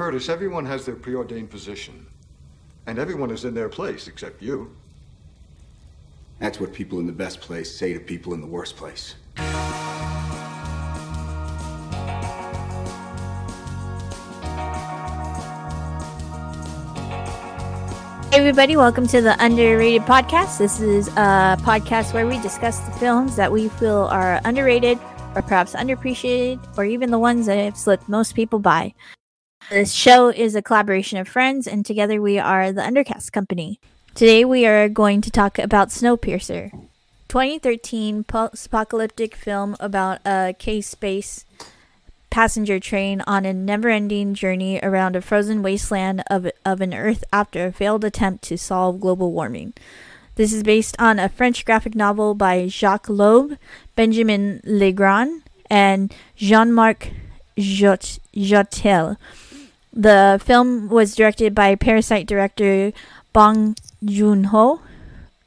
Curtis, everyone has their preordained position. And everyone is in their place except you. That's what people in the best place say to people in the worst place. Hey everybody, welcome to the Underrated Podcast. This is a podcast where we discuss the films that we feel are underrated or perhaps underappreciated or even the ones that have slipped most people by. This show is a collaboration of friends and together we are the Undercast Company. Today we are going to talk about Snowpiercer, 2013 post-apocalyptic film about a K-space passenger train on a never-ending journey around a frozen wasteland of, of an Earth after a failed attempt to solve global warming. This is based on a French graphic novel by Jacques Lob, Benjamin Legrand, and Jean-Marc Jotel. The film was directed by Parasite director Bong Joon-ho,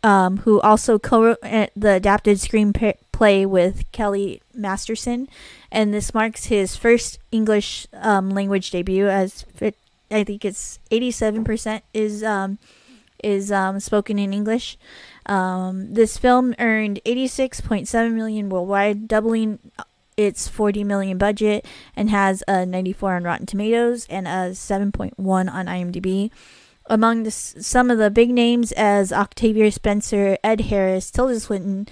um, who also co-wrote uh, the adapted screenplay with Kelly Masterson, and this marks his first English um, language debut. As it, I think it's eighty-seven percent is um, is um, spoken in English. Um, this film earned eighty-six point seven million worldwide, doubling its 40 million budget, and has a 94 on Rotten Tomatoes and a 7.1 on IMDb among the, some of the big names as Octavia Spencer, Ed Harris, Tilda Swinton,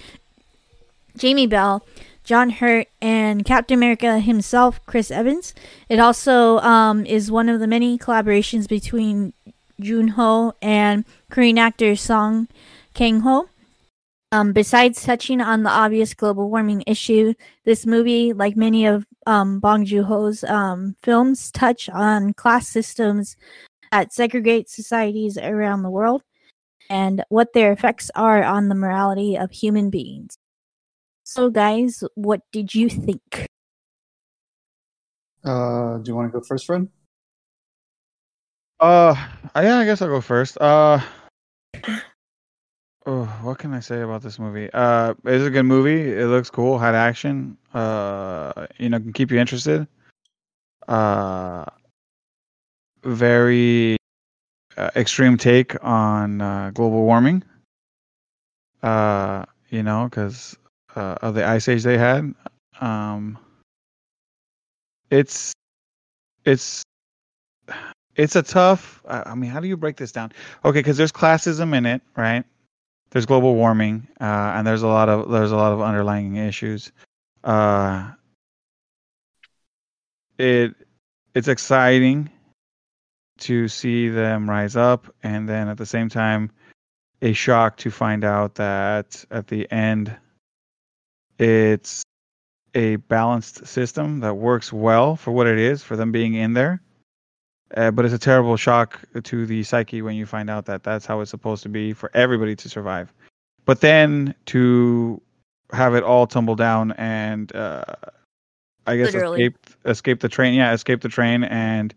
Jamie Bell, John Hurt, and Captain America himself, Chris Evans. It also um, is one of the many collaborations between Joon Ho and Korean actor Song Kang Ho. Um, besides touching on the obvious global warming issue, this movie, like many of um, Bong Joon Ho's um, films, touch on class systems, that segregate societies around the world and what their effects are on the morality of human beings. So, guys, what did you think? Uh, do you want to go first, friend? Uh, yeah, I guess I'll go first. Uh, oh, what can I say about this movie? Uh, it's a good movie. It looks cool. Had action. Uh, you know, can keep you interested. Uh, very uh, extreme take on uh, global warming. Uh, you know, because uh, of the ice age they had. Um, it's it's it's a tough. I mean, how do you break this down? Okay, because there's classism in it, right? There's global warming, uh, and there's a lot of there's a lot of underlying issues. Uh, it it's exciting to see them rise up, and then at the same time, a shock to find out that at the end, it's a balanced system that works well for what it is for them being in there. Uh, but it's a terrible shock to the psyche when you find out that that's how it's supposed to be for everybody to survive. But then to have it all tumble down and uh, I guess Literally. escape escape the train. Yeah, escape the train and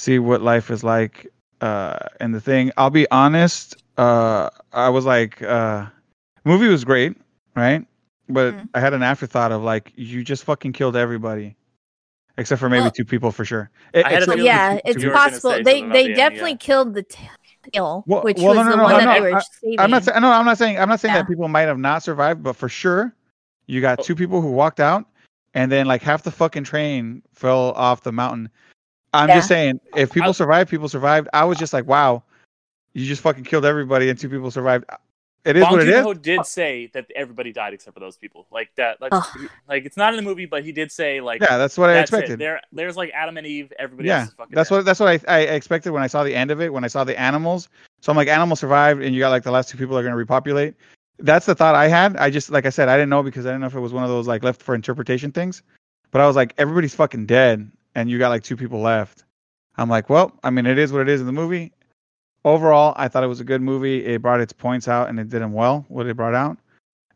see what life is like uh and the thing i'll be honest uh i was like uh movie was great right but mm. i had an afterthought of like you just fucking killed everybody except for maybe well, two people for sure it, yeah two, it's two possible they they definitely end, yeah. killed the tail well, which well, was no, no, the no, one that they were saving. i'm not saying no i'm not saying i'm not saying yeah. that people might have not survived but for sure you got oh. two people who walked out and then like half the fucking train fell off the mountain I'm yeah. just saying, if people survived, people survived. I was just like, wow, you just fucking killed everybody and two people survived. It is Bong what it is. did say that everybody died except for those people. Like that. Like, like it's not in the movie, but he did say like. Yeah, that's what I expected. There, there's like Adam and Eve. Everybody yeah, that's dead. what that's what I, I expected when I saw the end of it. When I saw the animals, so I'm like, animals survived, and you got like the last two people are going to repopulate. That's the thought I had. I just like I said, I didn't know because I didn't know if it was one of those like left for interpretation things. But I was like, everybody's fucking dead, and you got like two people left. I'm like, well, I mean, it is what it is in the movie. Overall, I thought it was a good movie. It brought its points out and it did them well, what it brought out.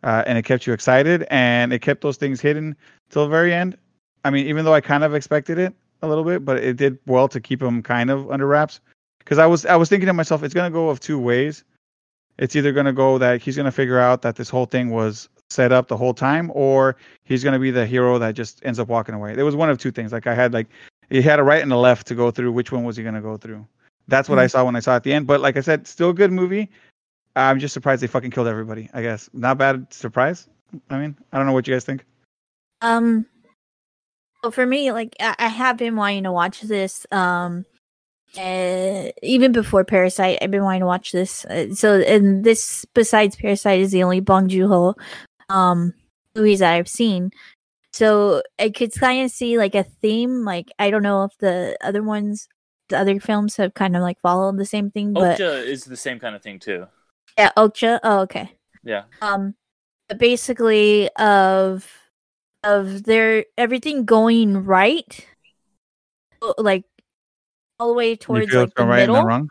Uh, and it kept you excited and it kept those things hidden till the very end. I mean, even though I kind of expected it a little bit, but it did well to keep them kind of under wraps. Because I was I was thinking to myself, it's gonna go of two ways. It's either gonna go that he's gonna figure out that this whole thing was set up the whole time, or he's gonna be the hero that just ends up walking away. There was one of two things. Like I had like he had a right and a left to go through. Which one was he gonna go through? That's what I saw when I saw it at the end. But like I said, still a good movie. I'm just surprised they fucking killed everybody. I guess not bad surprise. I mean, I don't know what you guys think. Um, well, for me, like I, I have been wanting to watch this. Um, uh, even before Parasite, I've been wanting to watch this. Uh, so, and this besides Parasite is the only Bong Joon Ho um movies that I've seen. So I could kind of see like a theme. Like I don't know if the other ones, the other films have kind of like followed the same thing, but Okja is the same kind of thing too. yeah, Okja. Oh, okay. Yeah. um but basically of of their everything going right like all the way You towards feel like the right and middle then wrong.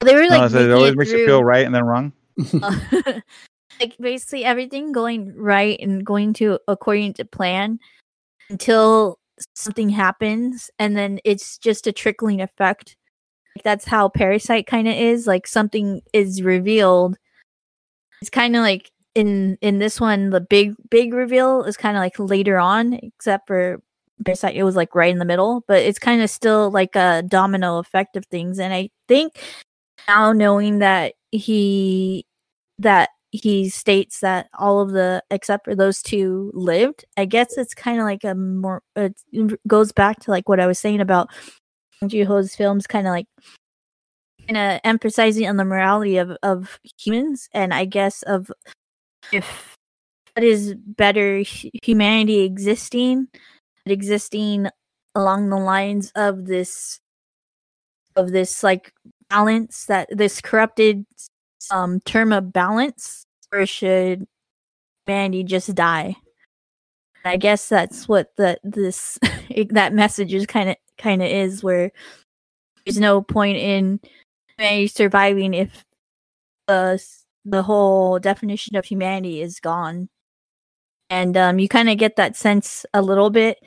they were like I said it always it makes you feel right and then wrong. uh, like basically everything going right and going to according to plan until something happens and then it's just a trickling effect. Like that's how parasite kind of is like something is revealed. It's kind of like in in this one the big big reveal is kind of like later on except for parasite it was like right in the middle but it's kind of still like a domino effect of things and i think now knowing that he that he states that all of the except for those two lived. I guess it's kind of like a more it goes back to like what i was saying about Joon-ho's films kind of like kind of emphasizing on the morality of of humans and i guess of if what is better humanity existing existing along the lines of this of this like balance that this corrupted um term of balance or should humanity just die? I guess that's what the this that message is kind of kind of is where there's no point in humanity surviving if the the whole definition of humanity is gone. And um you kind of get that sense a little bit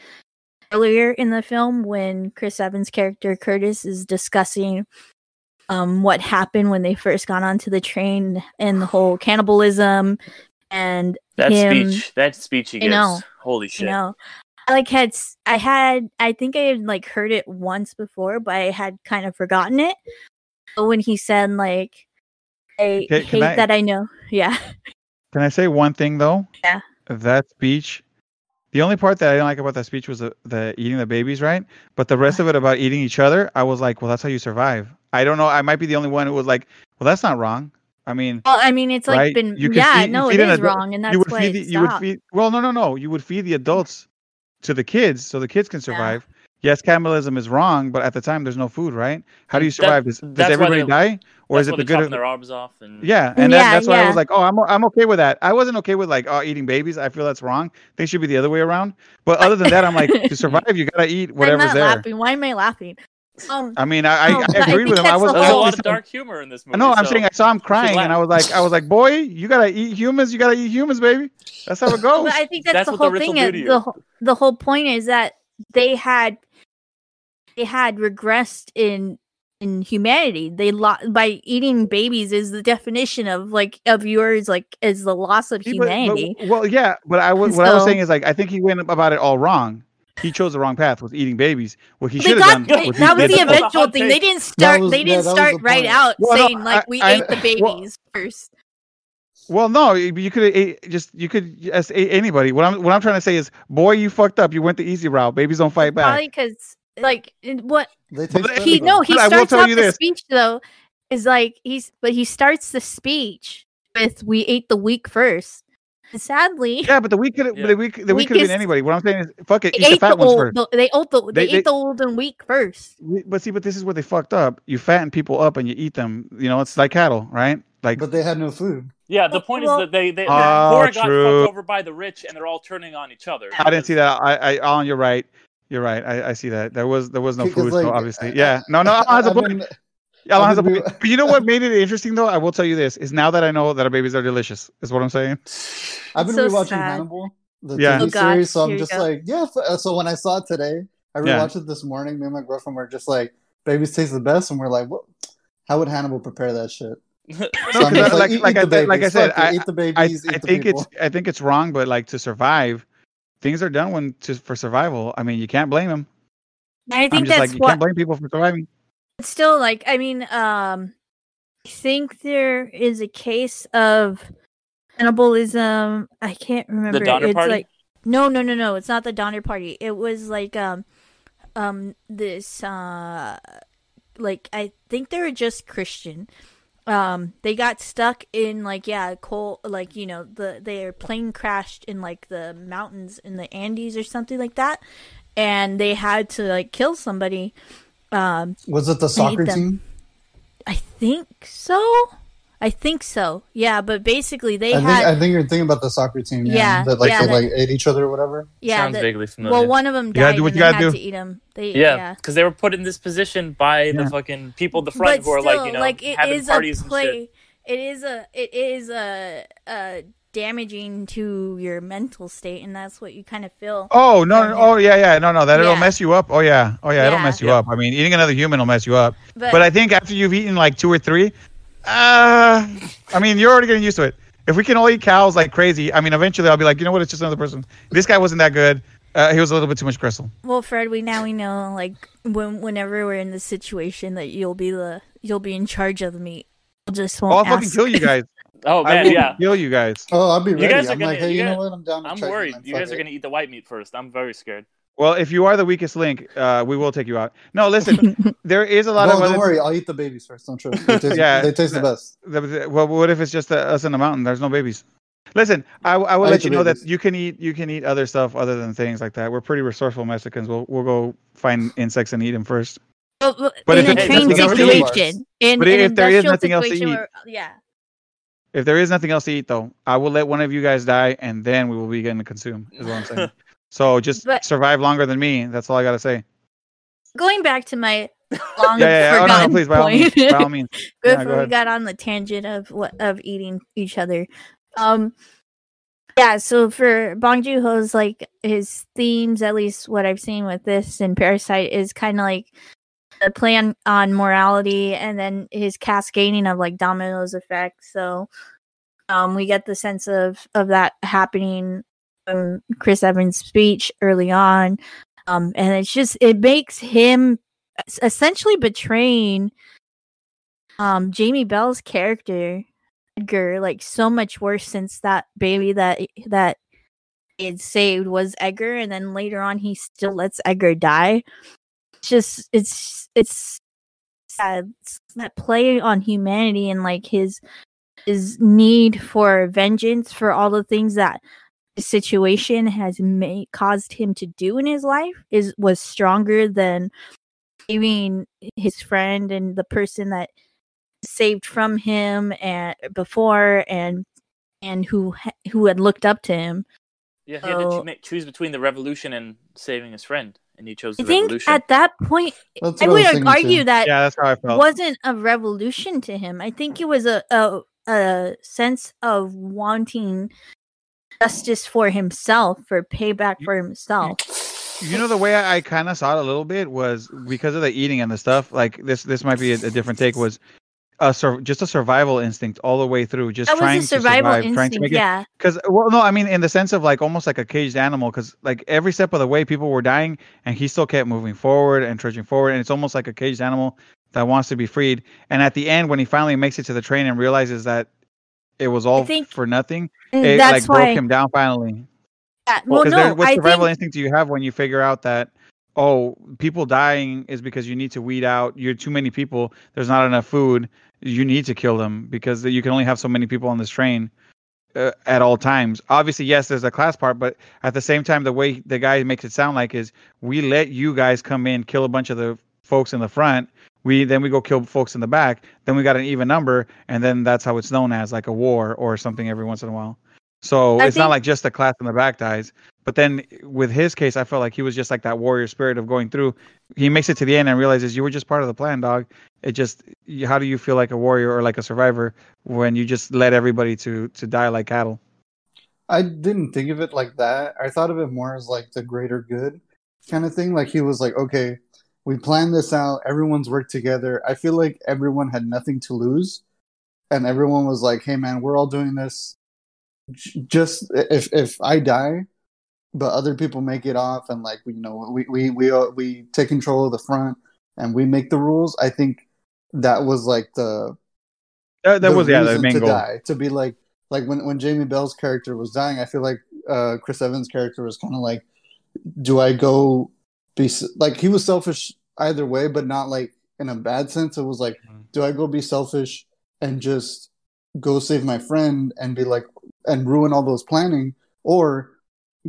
earlier in the film when Chris Evans' character Curtis is discussing um what happened when they first got onto the train and the whole cannibalism and That him, speech, that speech he I gives. know. Holy shit. you know I like had i had I think I had like heard it once before but I had kind of forgotten it but when he said like I Can- can hate I- that I know yeah Can I say one thing though? Yeah. That speech. The only part that I didn't like about that speech was the, the eating the babies, right? But the rest of it about eating each other, I was like, well, that's how you survive. I don't know. I might be the only one who was like, well, that's not wrong. I mean, well I mean it's like Right? been You yeah feed- no it feed an adult- wrong and that's you would why feed the, you would feed. Well, no, no, no. You would feed the adults to the kids so the kids can survive. Yes, cannibalism is wrong, but at the time there's no food, right? How do you That- survive? Does, does everybody they- die, or That's is it the good? Of, their arms off and yeah, and Yeah, that, that's why I was like, oh, I'm I'm okay with that. I wasn't okay with like oh eating babies. I feel that's wrong. They should be the other way around. But other than that, I'm like to survive, you gotta eat I'm whatever's not there. laughing why am I laughing um I mean, I, No, I, but I I with him. I was, the There's I a lot of dark humor in this movie. no, I'm so saying I saw him crying, and I was like, I was like, boy, you gotta eat humans. You gotta eat humans, baby. That's how it goes. But I think that's, That's the what the whole thing. is- The whole, the whole point is that they had they had regressed in in humanity. They lo- by eating babies is the definition of like of yours like is the loss of See, but- but- humanity. well, yeah, but I was, what I was saying is like I think he went about it all wrong. He chose the wrong path with eating babies. What he should have done was that was the That's eventual hot thing. take. They didn't start. was- they didn't that was start the right out Well, no, saying like I- we I- ate the well- babies first. Well, no, you you could ate just you could just ate anybody. What I'm what I'm trying to say is, boy, you fucked up. You went the easy route. Babies don't fight back. Probably because like what They But uh, taste he no he But starts off the this. speech though is like he's but he starts the speech with we ate the weak first. And sadly, Yeah, but the week could Yeah. the week the week could have been anybody. What I'm saying is, fuck it, they eat the ate fat the ones old. first. The, they ate the they, They- they- ate the old and weak first. But see, but this is where they fucked up. You fatten people up and you eat them. You know, it's like cattle, right? Like But they had no food. Yeah, the point well- is that they they ah, the Oh, poor got true. fucked over by the rich, and they're all turning on each other. I didn't see that. I, I, Alan, you're right. You're right. I, I see that. There was there was no food, like, so obviously, I- yeah. No, no, Alan has a I point. mean, Alan has a I mean. But you know what made it interesting though? I will tell you this: is now that I know that our babies are delicious, is what I'm saying. I've been So rewatching sad. Hannibal, the Yeah. TV Oh, God, series, so I'm just go. like, yeah. So, so when I saw it today, I Yeah. rewatched it this morning. Me and my girlfriend were just like, "Babies taste the best," and we're like, "What? How would Hannibal prepare that shit?" So I'm No, just like- eat, like eat I the said- like I said, Fuck it, I- eat the babies. I eat the think people. it's I think it's wrong, but like to survive, things are done when to, for survival. I mean, you can't blame them. I I'm think just that's like you what can't blame people for surviving. It's still like I mean, um I think there is a case of cannibalism. I can't remember. Donner it's Party? like no, no, no, no. It's not the Donner Party. It was like um, um, this uh, like I think they were just Christian. Um, they got stuck in like yeah, coal like you know the their plane crashed in like the mountains in the Andes or something like that, and they had to like kill somebody. Um, Was it the soccer team? I think so. I think so. Yeah, but basically they I think had I think you're thinking about the soccer team. Yeah, Yeah, that like yeah, they that- like ate each other or whatever. yeah. Sounds the- vaguely familiar. well, one of them You gotta do what you they gotta had do. to eat him. They, yeah, yeah. because they were put in this position by Yeah. the fucking people at the front But who are still, like, you know, like it having is a parties and shit. play. It is a. It is a. a damaging to your mental state, and that's what you kind of feel. Oh no! No oh yeah, yeah. No, no. That it'll mess you up. Oh yeah. Oh yeah. It'll mess you Yeah. up. I mean, eating another human will mess you up. But, But I think after you've eaten like two or three, uh, I mean, you're already getting used to it. If we can all eat cows like crazy, I mean, eventually I'll be like, you know what? It's just another person. This guy wasn't that good. Uh, he was a little bit too much crystal. well, Fred, we now we know like when whenever we're in this situation that you'll be the you'll be in charge of the meat. I'll just won't I'll fucking kill you guys. Oh I man, will yeah. kill you guys. Oh, I'll be ready. You guys are I'm gonna- like, hey, you you know what? I'm down. I'm worried. You fuck guys are gonna eat the white meat first. I'm very scared. Well, if you are the weakest link, uh, we will take you out. No, listen, there is a lot No, of don't other. worry. I'll eat the babies first. Don't trip. They taste, Yeah, they taste the the- best. the- the- Well, what if it's just uh, us in the mountain? There's no babies. Listen, I, I will I let you the know that you can eat you can eat other stuff other than things like that. We're pretty resourceful Mexicans. We'll we'll go find insects and eat them first. But, but But in if a it's train nothing else to eat- situation, in, But in if there is industrial nothing else to situation eat- where- yeah. If there is nothing else to eat, though, I will let one of you guys die, and then we will begin to consume. Is what I'm saying. so just But- survive longer than me. That's all I gotta say. Going back to my long Yeah, yeah, yeah. Oh, no, no, forgotten please, by all means, point. by all means. Good Yeah, for go we got on the tangent of what of eating each other. Um yeah, so for Bong Joon Ho's like his themes, at least what I've seen with this and Parasite, is kind of like a plan on, morality, and then his cascading of like dominoes effect. So, um, we get the sense of of that happening from Chris Evans' speech early on, um, and it's just it makes him essentially betraying um Jamie Bell's character Edgar like so much worse since that baby that that had saved was Edgar and then later on he still lets Edgar die. Just it's it's sad. It's that play on humanity and like his his need for vengeance for all the things that the situation has made caused him to do in his life is was stronger than saving his friend and the person that saved from him and before and and who who had looked up to him. Yeah, he had to choose between the revolution and saving his friend, and he chose the I think revolution. at that point, That's I would was argue too. that Yeah, that's how I felt. wasn't a revolution to him. I think it was a a, a sense of wanting justice for himself, for payback for himself. You know the way I, I kind of saw it a little bit was because of the eating and the stuff. Like this, this might be a, a different take. Was a sur- just a survival instinct all the way through, just That trying was a survival to survive, trying to instinct, make it. yeah. Because well, no, I mean in the sense of like almost like a caged animal. Because like every step of the way, people were dying, and he still kept moving forward and trudging forward, and it's almost like a caged animal that wants to be freed. And at the end, when he finally makes it to the train and realizes that it was all for nothing, mm, it that's like why. broke him down finally. yeah, well, Because no, what I survival think instinct do you have when you figure out that oh people dying is because you need to weed out you're too many people there's not enough food you need to kill them because you can only have so many people on this train uh, at all times. Obviously yes there's a class part but at the same time the way the guy makes it sound like is we let you guys come in kill a bunch of the folks in the front. We then we go kill folks in the back. Then we got an even number and then that's how it's known as like a war or something every once in a while. So I it's not like just the class in the back dies but then with his case, I felt like he was just like that warrior spirit of going through. He makes it to the end and realizes you were just part of the plan, dog. It just how do you feel like a warrior or like a survivor when you just led everybody to to die like cattle? I didn't think of it like that. I thought of it more as like the greater good kind of thing. Like he was like, okay, we planned this out. Everyone's worked together. I feel like everyone had nothing to lose, and everyone was like, hey man, we're all doing this. Just if if I die, but other people make it off, and like you know, we we we uh, we take control of the front and we make the rules. I think that was like the That, that the was yeah the main to goal. die to be like like when when Jamie Bell's character was dying, I feel like uh, Chris Evans' character was kind of like, do I go be like he was selfish either way, but not like in a bad sense. It was like, Mhm. do I go be selfish and just go save my friend and be like and ruin all those planning, or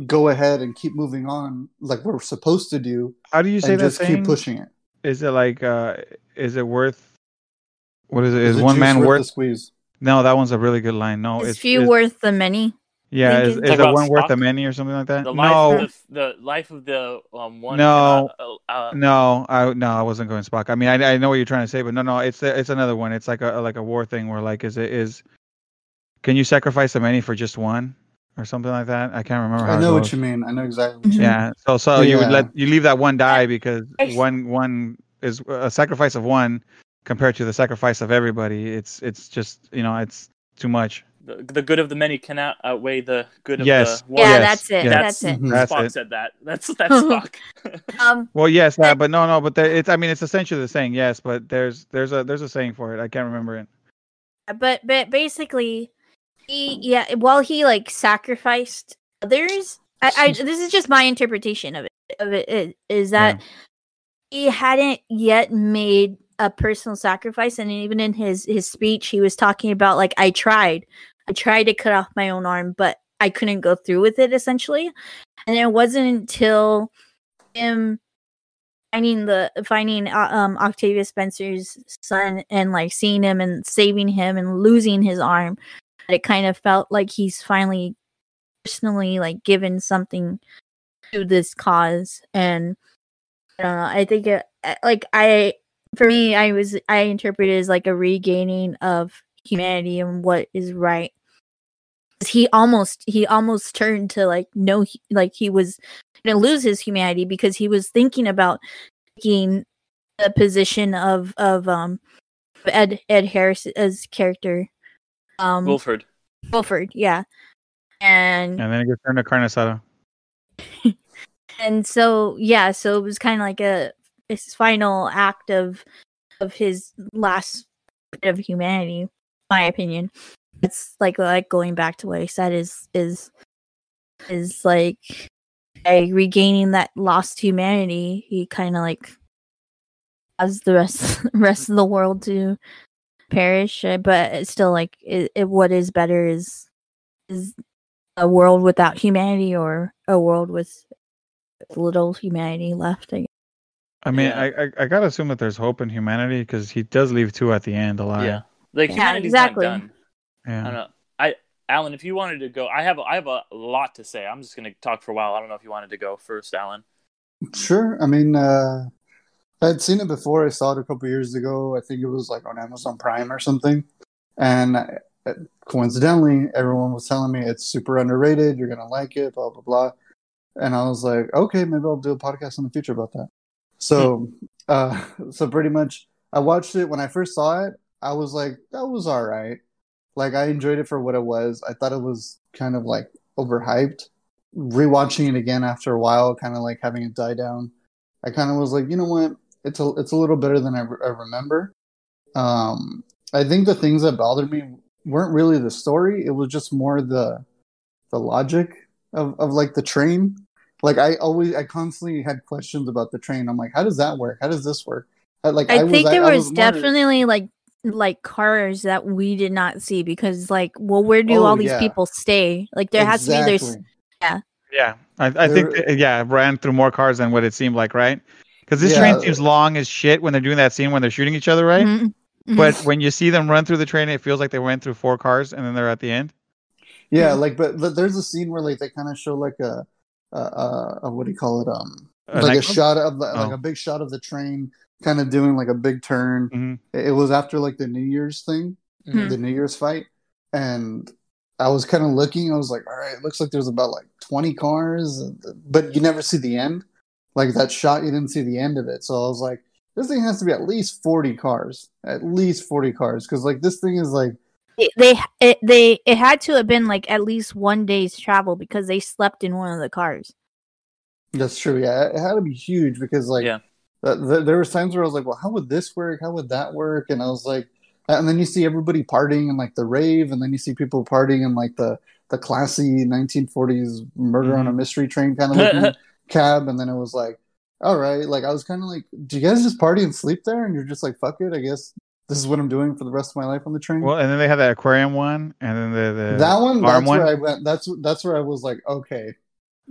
go ahead and keep moving on like we're supposed to do How do you say and that just saying? keep pushing it? Is it like uh is it worth what is it? Is the one man worth worth the squeeze? No, that one's a really good line. No, Is it's few it's- worth the many? Yeah, is, is Talk it about one worth the many or something like that? The life no, of the, the life of the um one. No. cannot, uh, uh, no, I no, I wasn't going Spock. I mean, I, I know what you're trying to say, but no, no, it's it's another one. It's like a like a war thing where like is it is can you sacrifice the many for just one or something like that? I can't remember. How I know what you mean. I know exactly. What you mean. Yeah, so so you would let you leave that one die because one one is a sacrifice of one compared to the sacrifice of everybody. It's it's just you know it's too much. the, the good of the many cannot outweigh the good of Yes. the one. Yeah, Yes, that's it. yes. That's it. Mhm. That's Spock it. said that. That's that's Spock. Um, Well, yes, uh, but no, no, but there, it's. I mean, it's essentially the saying, yes, but there's there's a there's a saying for it. I can't remember it. but but basically he yeah while he like sacrificed others. I, I this is just my interpretation of it of it is, that he hadn't yet made a personal sacrifice and even in his his speech he was talking about like i tried. I tried to cut off my own arm but i couldn't go through with it essentially. And it wasn't until him finding the finding uh, um Octavia Spencer's son and like seeing him and saving him and losing his arm it kind of felt like he's finally personally like given something to this cause and I don't know I think it uh, like I for me I was I interpret it as like a regaining of humanity and what is right. He almost he almost turned to like no like he was gonna lose his humanity because he was thinking about taking the position of of um Ed Ed Harris's character um Wilford. Wilford yeah and And then it gets turned to carne asada. and so yeah so it was kind of like a his final act of of his last bit of humanity my opinion it's like like going back to what i said is is is like by regaining that lost humanity he kind of like has the rest rest of the world to perish uh, but it's still like it, it, what is better is is a world without humanity or a world with little humanity left. I guess. I mean, Yeah. I, I I gotta assume that there's hope in humanity because he does leave two at the end alive. Yeah. Like Yeah, humanity's exactly. not done. I Yeah. don't know. I Alan, if you wanted to go, I have a, I have a lot to say. I'm just gonna talk for a while. I don't know if you wanted to go first, Alan. Sure. I mean, uh, I'd seen it before. I saw it a couple years ago. I think it was like on Amazon Prime or something. And I, coincidentally, everyone was telling me it's super underrated. You're gonna like it. Blah blah blah. And I was like, okay, maybe I'll do a podcast in the future about that. So, uh, so pretty much, I watched it when I first saw it. I was like, that was all right. Like I enjoyed it for what it was. I thought it was kind of like overhyped. Rewatching it again after a while, kind of like having it die down, I kind of was like, you know what? It's a it's a little better than I, re- I remember. Um, I think the things that bothered me weren't really the story. It was just more the the logic of, of like the train. Like I always, I constantly had questions about the train. I'm like, how does that work? How does this work? I, like I, was- think there I was, more- definitely like like cars that we did not see because like well where do Oh, all these yeah. people stay like there has to be there's yeah Yeah. I, I think There- that- yeah, ran through more cars than what it seemed like, right? Because this Yeah. train seems long as shit when they're doing that scene when they're shooting each other, right? Mhm, mhm. But when you see them run through the train, it feels like they went through four cars and then they're at the end. Yeah, like but, but there's a scene where like they kind of show like a, a, a, a what do you call it? Um, A like a shot of the, like Oh. a big shot of the train, kind of doing like a big turn. Mhm. It, it was after like the New Year's thing, Hmm. the New Year's fight, and I was kind of looking. I was like, all right, it looks like there's about like 20 cars, but you never see the end. Like that shot, you didn't see the end of it. So I was like, this thing has to be at least 40 cars, at least 40 cars, because like this thing is like it, they it, they it had to have been like at least one day's travel because they slept in one of the cars. That's true. Yeah, it had to be huge because like Yeah. th- th- there was times where I was like, well, how would this work? How would that work? And I was like, and then you see everybody partying in like the rave, and then you see people partying in like the the classy 1940s murder on a mm-hmm. mystery train kind of looking cab, and then it was like, all right, like I was kind of like, do you guys just party and sleep there? And you're just like, fuck it, I guess this is what I'm doing for the rest of my life on the train. Well, and then they had that aquarium one, and then the, the that one, arm that's one. where I went. That's that's where I was like, okay.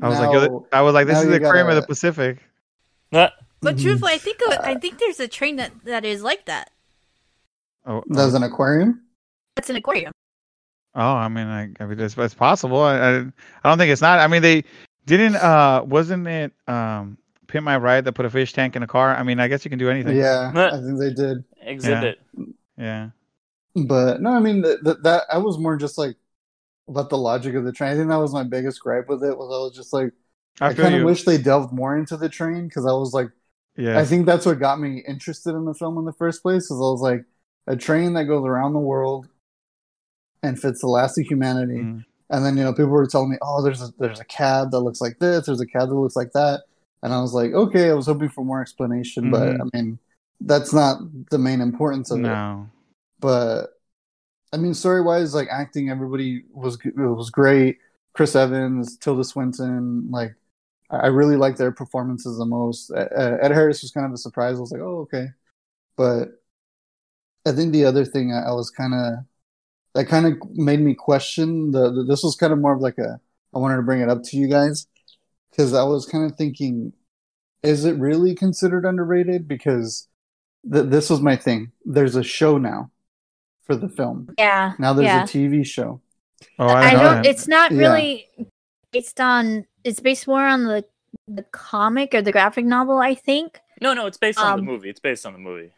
I was like, yo, I was like, this is the aquarium of the Pacific. Nah, But Mhm. truthfully, I think I think there's a train that, that is like that. Oh, There's an aquarium. That's an aquarium. oh, I mean, I, I mean, it's, it's possible. I, I, I don't think it's not. I mean, they didn't. Uh, wasn't it? Um, Pimp My Ride that put a fish tank in a car. I mean, I guess you can do anything. Yeah, I think they did. exhibit. Yeah. But no, I mean that that, that I was more just like about the logic of the train. I think that was my biggest gripe with it. Was I was just like I, I, kind of wish they delved more into the train because I was like yeah. I think that's what got me interested in the film in the first place. Is I was like a train that goes around the world and fits the last of humanity. Mm. And then you know people were telling me, oh, there's a there's a cab that looks like this, there's a cab that looks like that, and I was like, okay, I was hoping for more explanation, but Mhm. I mean that's not the main importance of it but I mean, story wise, like acting, everybody was it was great. Chris Evans, Tilda Swinton, like I really liked their performances the most. Ed Harris was kind of a surprise. I was like, oh okay, but I think the other thing I, I was kind of that kind of made me question the, the. This was kind of more of like a. I wanted to bring it up to you guys because I was kind of thinking, is it really considered underrated? Because th- this was my thing. There's a show now for the film. Yeah. Now there's yeah. a TV show. Oh, I, I, know don't. It's not Yeah. really based on. It's based more on the the comic or the graphic novel. I think. No, no, it's based on Um, the movie. It's based on the movie.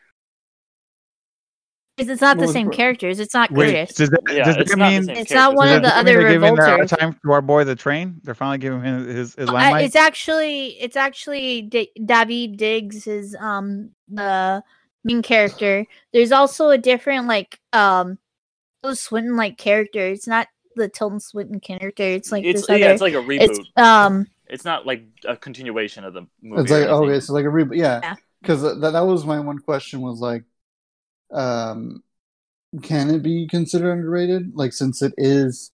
'Cause It's not the same br- characters. It's not Wait, Curtis. does that, Yeah, does it's that not mean? It's not one of the other they're giving our time to our boy the train? They're finally giving him his, his Uh, it's actually it's actually D- Daveed Diggs is um the main character. There's also a different like um Tilda Swinton like character. It's not the Tilda Swinton character. It's like it's this yeah, other. it's like a reboot. it's um It's not like a continuation of the movie. It's like anything. okay, so like a reboot, Yeah. yeah. Because that that was my one question was like, um, can it be considered underrated? Like since it is,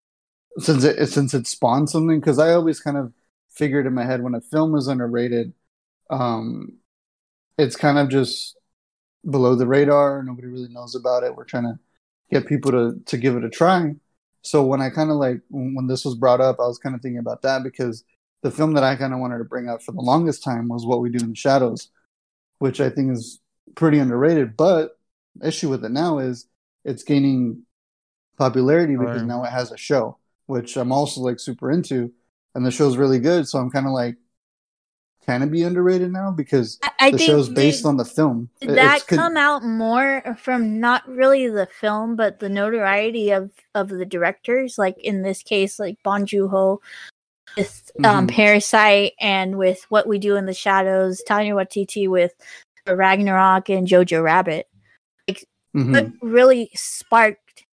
since it since it spawned something. Because I always kind of figured in my head when a film is underrated, um, it's kind of just below the radar. Nobody really knows about it. We're trying to get people to to give it a try. So when I kind of like when, this was brought up, I was kind of thinking about that because the film that I kind of wanted to bring up for the longest time was What We Do in the Shadows, which I think is pretty underrated. But issue with it now is it's gaining popularity because Right. now it has a show, which I'm also like super into, and the show's really good. So I'm kind of like, can it be underrated now because I, I the think show's they- based on the film? It- that it's con- come out more from not really the film but the notoriety of of the directors like in this case like Bong Joon-ho with um Mhm. Parasite and with What We Do in the Shadows Taika Waititi with Ragnarok and Jojo Rabbit Mhm. what really sparked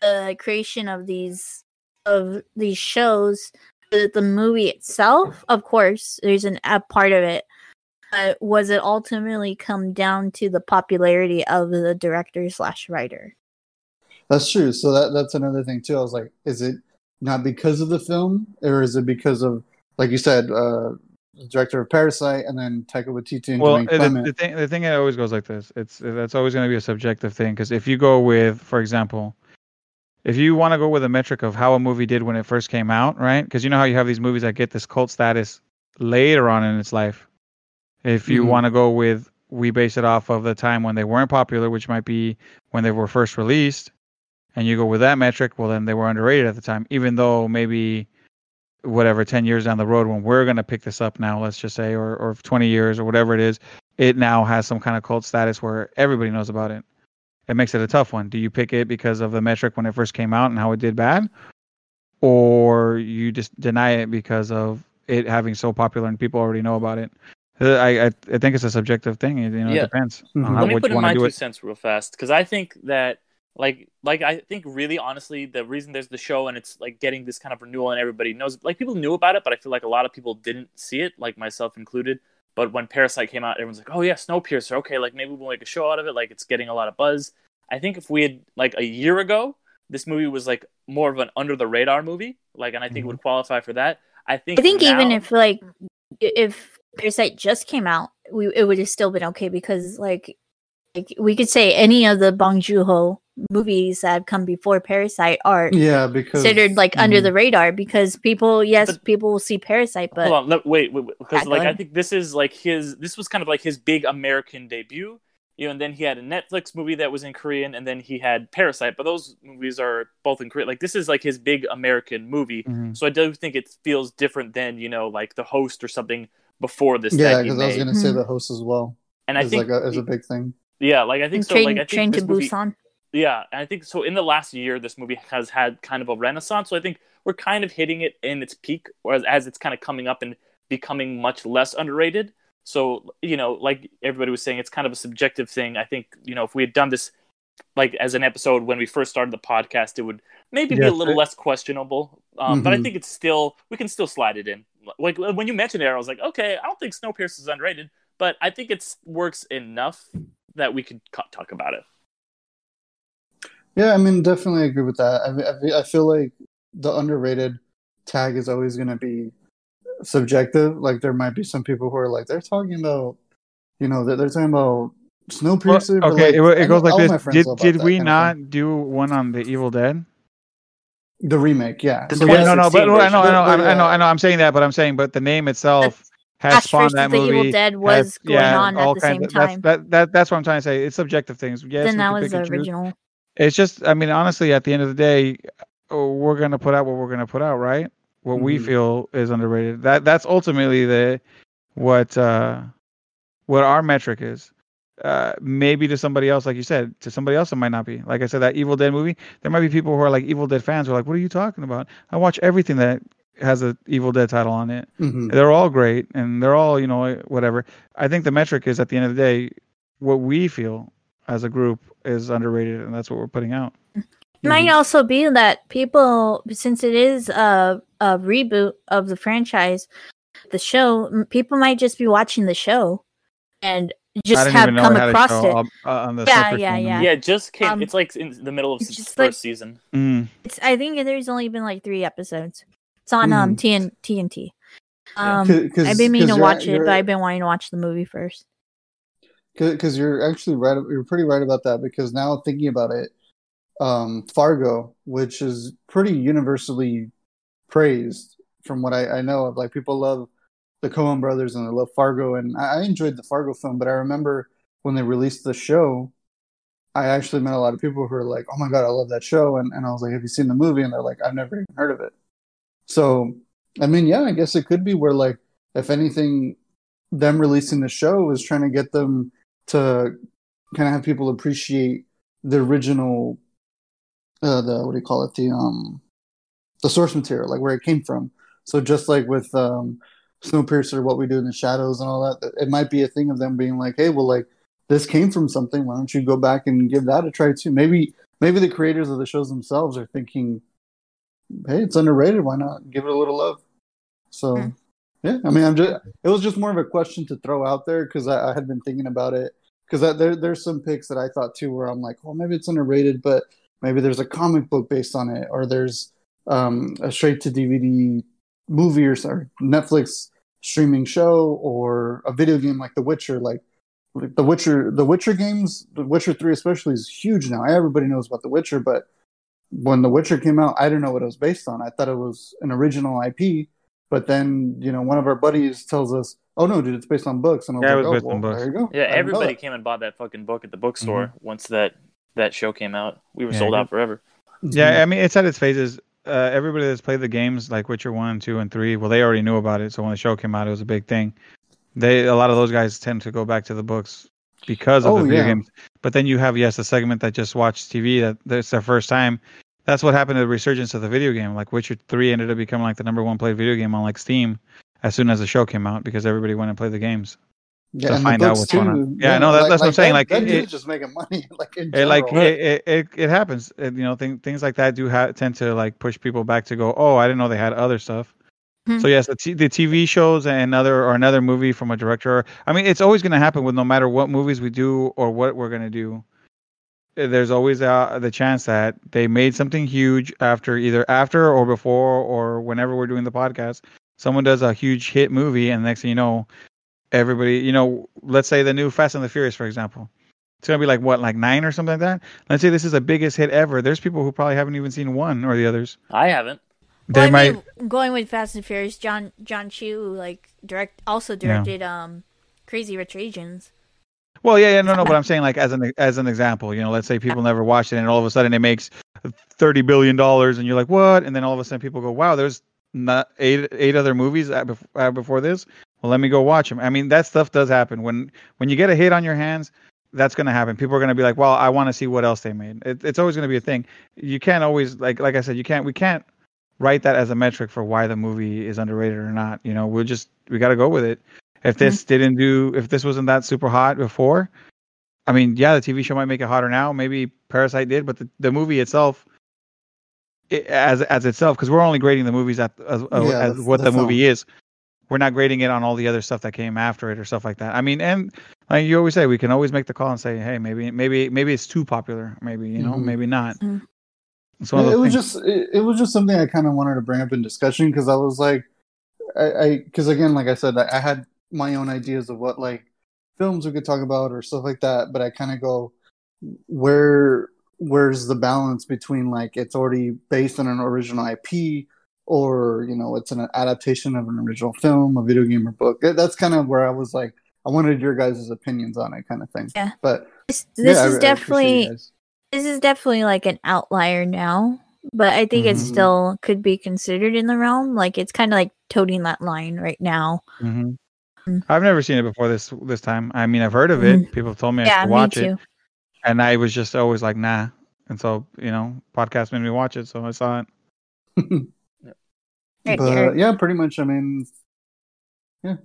the creation of these of these shows the, the movie itself of course there's an a part of it but was it ultimately come down to the popularity of the director slash writer That's true. So that that's another thing too. I was like, is it not because of the film, or is it because of, like you said, uh, director of Parasite, and then Taika Waititi and well, Jermaine the, Clement? the thing the thing it always goes like this. It's that's always going to be a subjective thing because if you go with, for example, if you want to go with a metric of how a movie did when it first came out, right? Because you know how you have these movies that get this cult status later on in its life. If you Mhm. want to go with, we base it off of the time when they weren't popular, which might be when they were first released, and you go with that metric, well, then they were underrated at the time, even though maybe whatever 10 years down the road when we're going to pick this up now let's just say or, or 20 years or whatever it is it now has some kind of cult status where everybody knows about it it makes it a tough one do you pick it because of the metric when it first came out and how it did bad or you just deny it because of it having so popular and people already know about it Uh, i i, I think it's a subjective thing you know Yeah. it depends Mhm. on how Let me put in want my to do two it cents real fast because I think that like like I think really honestly the reason there's the show and it's like getting this kind of renewal and everybody knows like people knew about it, but I feel like a lot of people didn't see it, like myself included. But when Parasite came out, everyone's like, "Oh yeah, Snowpiercer. Okay, like maybe we'll make a show out of it. Like it's getting a lot of buzz." I think if we had like a year ago, this movie was like more of an under the radar movie, like, and I think it mm-hmm. would qualify for that. I think. I think even if like if Parasite just came out, we it would have still been okay because like like we could say any of the Bong Joon Ho movies that have come before Parasite are Yeah, because considered like under Mhm. the radar because people yes But- people will see Parasite but Hold on, let, wait, wait, wait, because Yeah, go like I think this is like his. This was kind of like his big American debut, you know. And then he had a Netflix movie that was in Korean, and then he had Parasite. But those movies are both in Korean. Like this is like his big American movie. Mhm. So I do think it feels different than you know like the host or something before this. yeah, because I was gonna say Mhm. the host as well. and I is think like a, is a big thing. yeah, like I think and so. Train, like I think Train to movie, Busan Yeah, and I think so. In the last year, this movie has had kind of a renaissance. So I think we're kind of hitting it in its peak, whereas as it's kind of coming up and becoming much less underrated. So you know, like everybody was saying, it's kind of a subjective thing. I think you know if we had done this like as an episode when we first started the podcast, it would maybe be a little it- less questionable. Um, But I Mhm. think it's still we can still slide it in. Like when you mentioned it, I was like, okay, I don't think Snowpiercer is underrated, but I think it works enough that we could co- talk about it. Yeah, I mean, definitely agree with that. I, mean, I I feel like the underrated tag is always going to be subjective. Like there might be some people who are like they're talking about, you know, they're, they're talking about Well, Snowpiercer. but, okay, like, it, it goes know like this. Did, did we not do one on the Evil Dead? the remake? Yeah, The So Yeah, no, no, but 2016 I know, I know, version. I know, I know. I'm saying that, but I'm saying, but the name itself has Ash spawned that the movie. Evil Dead was has- going yeah, on at all the same of- that's- time That, that, that's what I'm trying to say. It's subjective things. Yes, then that was pick the and choose. It's just, I mean, honestly, at the end of the day, we're gonna put out what we're gonna put out, right? What we Mhm. feel is underrated. That that's ultimately the what uh what our metric is. Uh, maybe to somebody else, like you said, to somebody else it might not be. Like I said, that Evil Dead movie, there might be people who are like Evil Dead fans who are like, "What are you talking about?" I watch everything that has a Evil Dead title on it. Mhm. They're all great, and they're all you know whatever. I think the metric is at the end of the day, what we feel as a group is underrated, and that's what we're putting out. It might also be that people, since it is a, a reboot of the franchise, the show, people might just be watching the show and just have come it had a across it. up, uh, on the Yeah, separate yeah, channel. yeah. Yeah, it just came. Um, it's like in the middle of it's its first like- season. Mm. It's, I think there's only been like three episodes. It's on um Mm. TN, TNT. Yeah. Um, 'Cause- I've been meaning 'cause to watch it, but I've been wanting to watch the movie first. Because you're actually right you're pretty right about that because now thinking about it um fargo which is pretty universally praised from what i, I know of. Like people love the coen brothers and they love fargo and I, I enjoyed the fargo film but i remember when they released the show i actually met a lot of people who were like oh my god i love that show and, and i was like have you seen the movie? And they're like i've never even heard of it. So i mean yeah i guess it could be where like if anything them releasing the show is trying to get them to kind of have people appreciate the original uh the what do you call it? The um the source material like where it came from. So just like with um snowpiercer what we do in the shadows and all that it might be a thing of them being like hey well like this came from something. Why don't you go back and give that a try too? Maybe maybe the creators of the shows themselves are thinking hey it's underrated. Why not give it a little love? So Hmm. Yeah i mean i'm just it was just more of a question to throw out there because I, I had been thinking about it because there there's some picks that I thought too where I'm like, well, maybe it's underrated, but maybe there's a comic book based on it, or there's um, a straight to DVD movie or sorry Netflix streaming show, or a video game like The Witcher. Like like The Witcher, The Witcher games, The Witcher Three especially is huge now. Everybody knows about The Witcher, but when The Witcher came out, I didn't know what it was based on. I thought it was an original IP. But then, you know, one of our buddies tells us, "Oh no, dude, it's based on books." And I was Yeah, it like, was "Oh, based on well, books. there you go." Yeah, I everybody came and bought that fucking book at the bookstore Mm-hmm. once that that show came out. We were Yeah, sold out forever. Yeah, I mean, it's at its phases. Uh, everybody that's played the games like Witcher one, two, and three, well, they already knew about it. So when the show came out, it was a big thing. They a lot of those guys tend to go back to the books because of Oh, the video yeah. games. But then you have yes, a segment that just watched TV that that's their first time. That's what happened to the resurgence of the video game. Like Witcher three ended up becoming like the number one played video game on like Steam as soon as the show came out because everybody went and played the games. Yeah, to and the find out books what's going on. too. Yeah, no, that- that's what I'm saying, That, like, that it- just making money. Like in it like general. it, it, it, it happens It- you know thing, things like that do ha- tend to like push people back to go oh i didn't know they had other stuff Hmm. so yes the, t- the tv shows and another or another movie from a director i mean it's always going to happen with no matter what movies we do or what we're going to do Uh, there's always uh, the chance that they made something huge after either after or before or whenever we're doing the podcast someone does a huge hit movie and next thing you know everybody you know let's say the new fast and the furious for example it's gonna be like what, like nine or something like that. Let's say this is the biggest hit ever. There's people who probably haven't even seen one or the others. I haven't. They Well, I might. mean, going with Fast and Furious, John Jon Chu like direct also directed um Crazy Rich Asians. Well, yeah, yeah, no, no. But I'm saying like as an as an example, you know, let's say people never watched it, and all of a sudden it makes thirty billion dollars, and you're like, what? And then all of a sudden people go, wow, there's not eight eight other movies before this. Well, let me go watch them. I mean, that stuff does happen when when you get a hit on your hands. That's gonna happen. People are gonna be like, "Well, I want to see what else they made." It, it's always gonna be a thing. You can't always like, like I said, you can't. We can't write that as a metric for why the movie is underrated or not. You know, we'll just we got to go with it. If this didn't do, if this wasn't that super hot before, I mean, yeah, the TV show might make it hotter now. Maybe Parasite did, but the, the movie itself, it, as as itself, because we're only grading the movies at as, uh, Yeah, as what the movie is. We're not grading it on all the other stuff that came after it or stuff like that. I mean, and like you always say, we can always make the call and say, hey, maybe maybe maybe it's too popular. Maybe you know, Mhm. maybe not. Mhm. One of it was just it, it was just something I kind of wanted to bring up in discussion because I was like, I because again, like I said, I, I had my own ideas of what like films we could talk about or stuff like that, but I kind of go, where where's the balance between like it's already based on an original IP or you know it's an adaptation of an original film, a video game or book. That's kind of where I was like, I wanted your guys' opinions on it, kind of thing. Yeah. But This, this yeah, I- I is definitely guys. this is definitely like an outlier now, but I think it Mhm. still could be considered in the realm. Like it's kind of like toting that line right now. Mhm. Mm. I've never seen it before this this time. I mean, I've heard of it. People have told me I yeah, should me watch too. it, and I was just always like, nah. And so, you know, podcast made me watch it, so I saw it. Right, but yeah, pretty much. I mean, Yeah,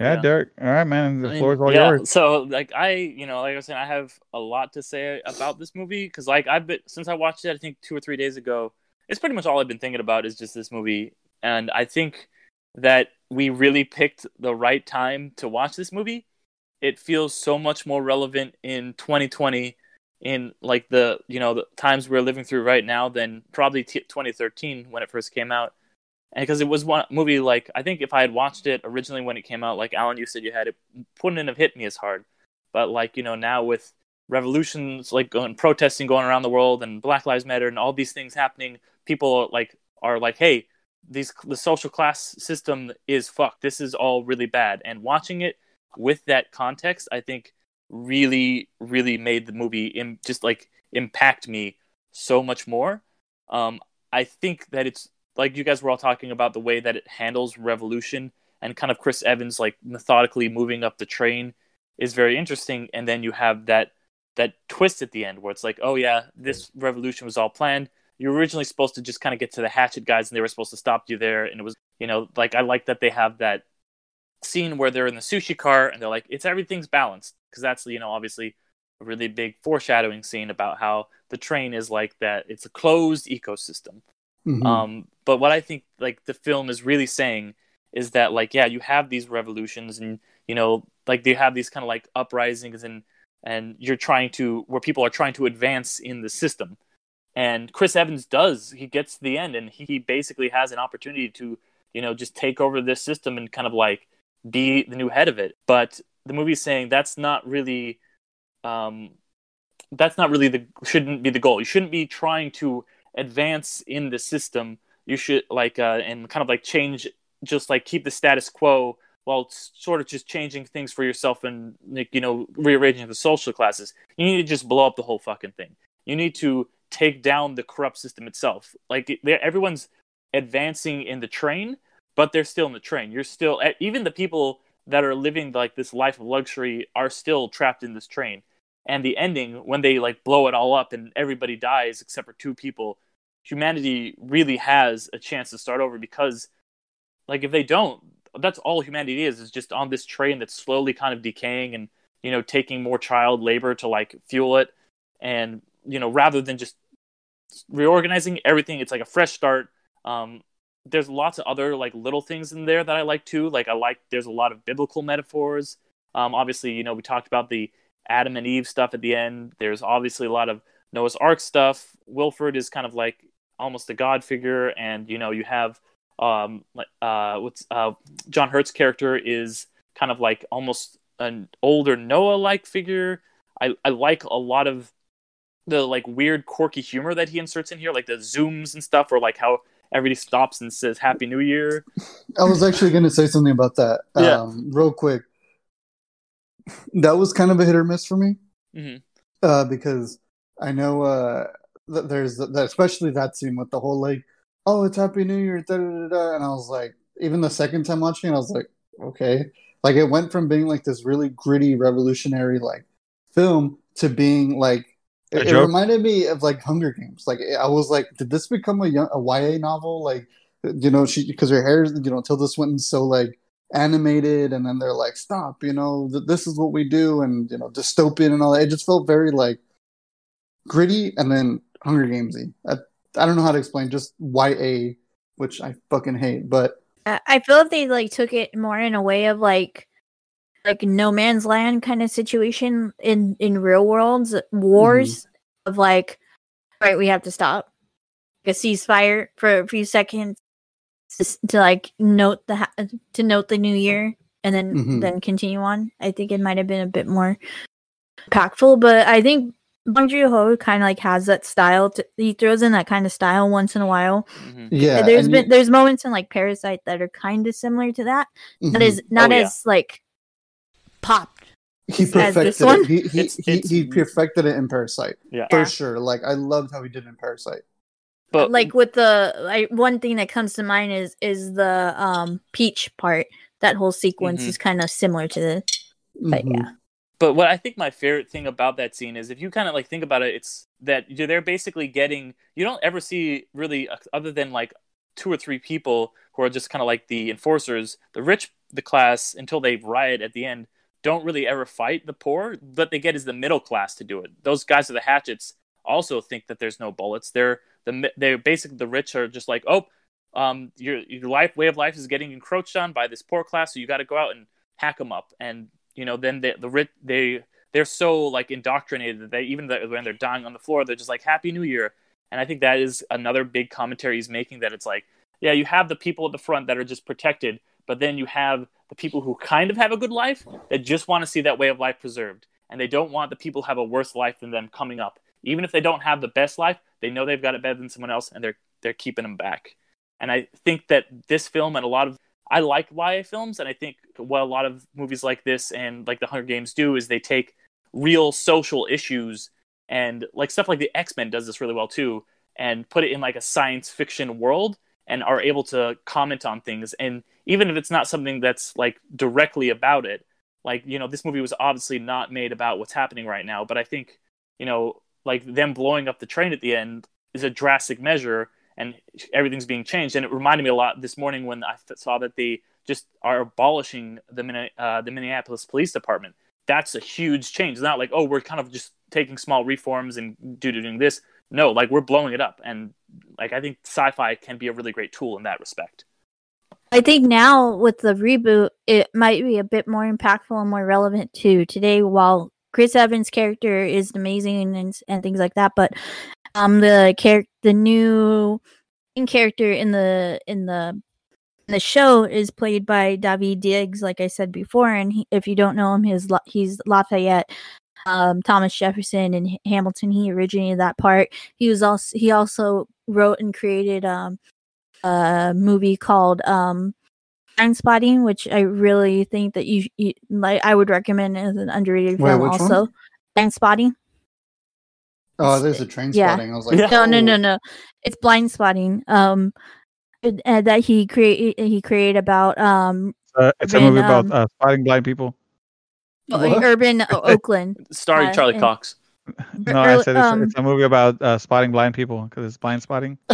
Yeah. Derek. All right, man. The I mean, floor is all yeah, yours. So like I, you know, like I was saying, I have a lot to say about this movie because like I've been since I watched it, I think two or three days ago. It's pretty much all I've been thinking about is just this movie, and I think that we really picked the right time to watch this movie. It feels so much more relevant in 2020, in like the you know the times we're living through right now than probably t- 2013 when it first came out and because it was one movie like I think if I had watched it originally when it came out, like Alan, you said you had it, wouldn't have hit me as hard. But like you know now with revolutions like going protesting going around the world and Black Lives Matter and all these things happening, people like are like, hey, these the social class system is fucked. This is all really bad. And watching it with that context, I think really really made the movie Im- just like impact me so much more. Um, I think that it's like you guys were all talking about the way that it handles revolution and kind of Chris Evans like methodically moving up the train is very interesting. And then you have that that twist at the end where it's like, oh yeah, this revolution was all planned. You were originally supposed to just kind of get to the hatchet guys, and they were supposed to stop you there. And it was, you know, like I like that they have that scene where they're in the sushi car and they're like, it's everything's balanced because that's you know obviously a really big foreshadowing scene about how the train is like that. It's a closed ecosystem. mhm. Um, but what I think like the film is really saying is that like yeah, you have these revolutions and you know like they have these kind of like uprisings and and you're trying to where people are trying to advance in the system. And Chris Evans does. He gets to the end and he basically has an opportunity to, you know, just take over this system and kind of like be the new head of it. But the movie's saying that's not really um that's not really the shouldn't be the goal. You shouldn't be trying to advance in the system. You should like uh and kind of like change just like keep the status quo while sort of just changing things for yourself and like, you know rearranging the social classes. You need to just blow up the whole fucking thing. You need to take down the corrupt system itself. Like everyone's advancing in the train, but they're still in the train. You're still even the people that are living like this life of luxury are still trapped in this train. And the ending when they like blow it all up and everybody dies except for two people, humanity really has a chance to start over because like if they don't that's all humanity is is just on this train that's slowly kind of decaying and you know taking more child labor to like fuel it and you know rather than just reorganizing everything it's like a fresh start. Um there's lots of other like little things in there that i like too. Like i like there's a lot of biblical metaphors. Um obviously you know we talked about the adam and eve stuff at the end. There's obviously a lot of noah's ark stuff. Wilford is kind of like almost a god figure and you know you have um uh what's uh john hurt's character is kind of like almost an older noah like figure. I i like a lot of the like weird quirky humor that he inserts in here like the zooms and stuff or like how everybody stops and says happy new year I was actually going to say something about that. Yeah. Um, real quick. That was kind of a hit or miss for me. Mhm. Uh, because I know uh, th- there's that, especially that scene with the whole like, oh, it's Happy New Year, da, da, da, da. and I was like, even the second time watching, it, I was like, okay, like it went from being like this really gritty, revolutionary like film to being like. A It, it reminded me of like Hunger Games. Like I was like, did this become a, young, a YA novel? Like you know she because her hair you know tilda swinton's so like animated and then they're like stop you know th- this is what we do and you know dystopian and all that it just felt very like gritty and then hunger gamesy I, I don't know how to explain just ya which i fucking hate but I I feel if they like took it more in a way of like like no man's land kind of situation in in real worlds wars of like right we have to stop like a ceasefire for a few seconds to, to like note the ha- to note the new year and then Mhm. then continue on i think it might have been a bit more impactful but i think Bong Joon-ho kind of like has that style. To, he throws in that kind of style once in a while. Mhm. yeah there's been you- there's moments in like Parasite that are kind of similar to that. That mhm. is not Oh, yeah. as like popped. he perfected it he, he, It's- he, it's- he perfected it in parasite yeah for Yeah. sure like i loved how he did in parasite but like with the like one thing that comes to mind is is the um peach part. That whole sequence Mhm. is kind of similar to the but Mhm. yeah. But what I think my favorite thing about that scene is if you kind of like think about it, it's that they're basically getting. You don't ever see really uh, other than like two or three people who are just kind of like the enforcers. The rich, the class, until they riot at the end, don't really ever fight the poor. What they get is the middle class to do it. Those guys with the hatchets also think that there's no bullets. They're the they're basically the rich are just like oh. Um, your your life way of life is getting encroached on by this poor class, so you got to go out and hack them up. And you know, then the the rich they they're so like indoctrinated that they even th- when they're dying on the floor, they're just like Happy New Year. And I think that is another big commentary he's making that it's like, yeah, you have the people at the front that are just protected, but then you have the people who kind of have a good life that just want to see that way of life preserved, and they don't want the people who have a worse life than them coming up. Even if they don't have the best life, they know they've got it better than someone else, and they're they're keeping them back. And I think that this film and a lot of I like YA films, and I think what a lot of movies like this and like The Hunger Games do is they take real social issues and like stuff like the X Men does this really well too, and put it in like a science fiction world and are able to comment on things. And even if it's not something that's like directly about it, like you know, this movie was obviously not made about what's happening right now, but I think you know, like them blowing up the train at the end is a drastic measure and everything's being changed. And it reminded me a lot this morning when I saw that they just are abolishing the uh, the Minneapolis Police Department. That's a huge change. It's not like oh we're kind of just taking small reforms and do doing this. No, like we're blowing it up, and like I think sci-fi can be a really great tool in that respect. I think now with the reboot, it might be a bit more impactful and more relevant to today. While Chris Evans' character is amazing and and things like that, but um, the character, the new character in the in the in the show is played by Daveed Diggs, like I said before. And he, if you don't know him, his he's Lafayette, um, Thomas Jefferson, and Hamilton. He originated that part. He was also he also wrote and created um a movie called um Blind Spotting, which I really think that you, you like. I would recommend as an underrated Wait, film. which one? Also, Blind Spotting. oh there's a train Yeah. spotting i was like Yeah. No, no, no, no. It's Blind Spotting. Um, it- uh, that he create He created about um Uh, it's a Urban, movie about um, uh, spotting blind people. What? urban Oakland. Starring Uh, Charlie and- Cox. No, I said it's, um, it's a movie about uh, spotting blind people because it's blind spotting.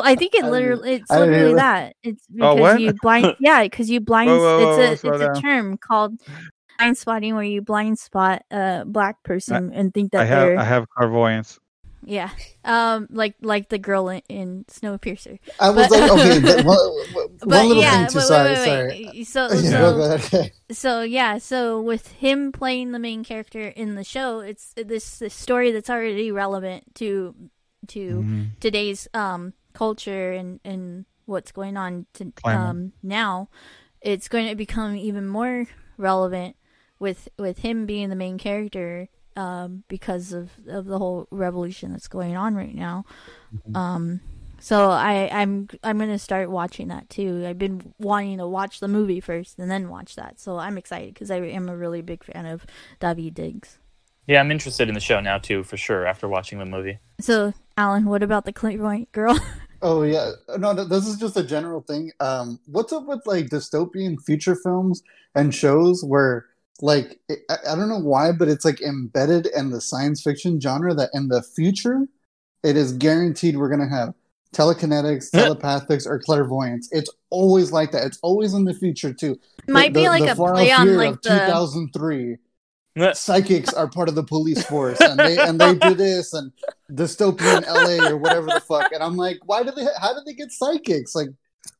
I think it literally it's I didn't hear literally that. that. It's Oh, because what? you blind yeah, because you blind Whoa, whoa, whoa, it's a slow it's a term called blind spotting where you blind spot a black person and think that I have they're I have clairvoyance. Yeah. Um like like the girl in, in Snowpiercer. I was But- like, okay, but one, one But little yeah, thing too. wait, sorry, wait, wait, sorry. wait. So Yeah, so go okay. so yeah so with him playing the main character in the show it's this, this story that's already relevant to to Mhm. today's um culture and and what's going on to Climate. um now it's going to become even more relevant with with him being the main character um because of of the whole revolution that's going on right now um so I, I'm I'm gonna start watching that too. I've been wanting to watch the movie first and then watch that, so I'm excited because I am a really big fan of Daveed Diggs. Yeah, I'm interested in the show now too, for sure. After watching the movie. So, Alan, what about the clairvoyant girl? Oh yeah, no, this is just a general thing. Um, what's up with like dystopian future films and shows where like it, I, I don't know why, but it's like embedded in the science fiction genre that in the future it is guaranteed we're gonna have telekinetics, telepathics, or clairvoyance. It's always like that. It's always in the future too. Might The- be the- like the a play on like of the 2003 psychics are part of the police force and they and they do this and dystopian LA or whatever the fuck. And I'm like, why do they how did they get psychics? Like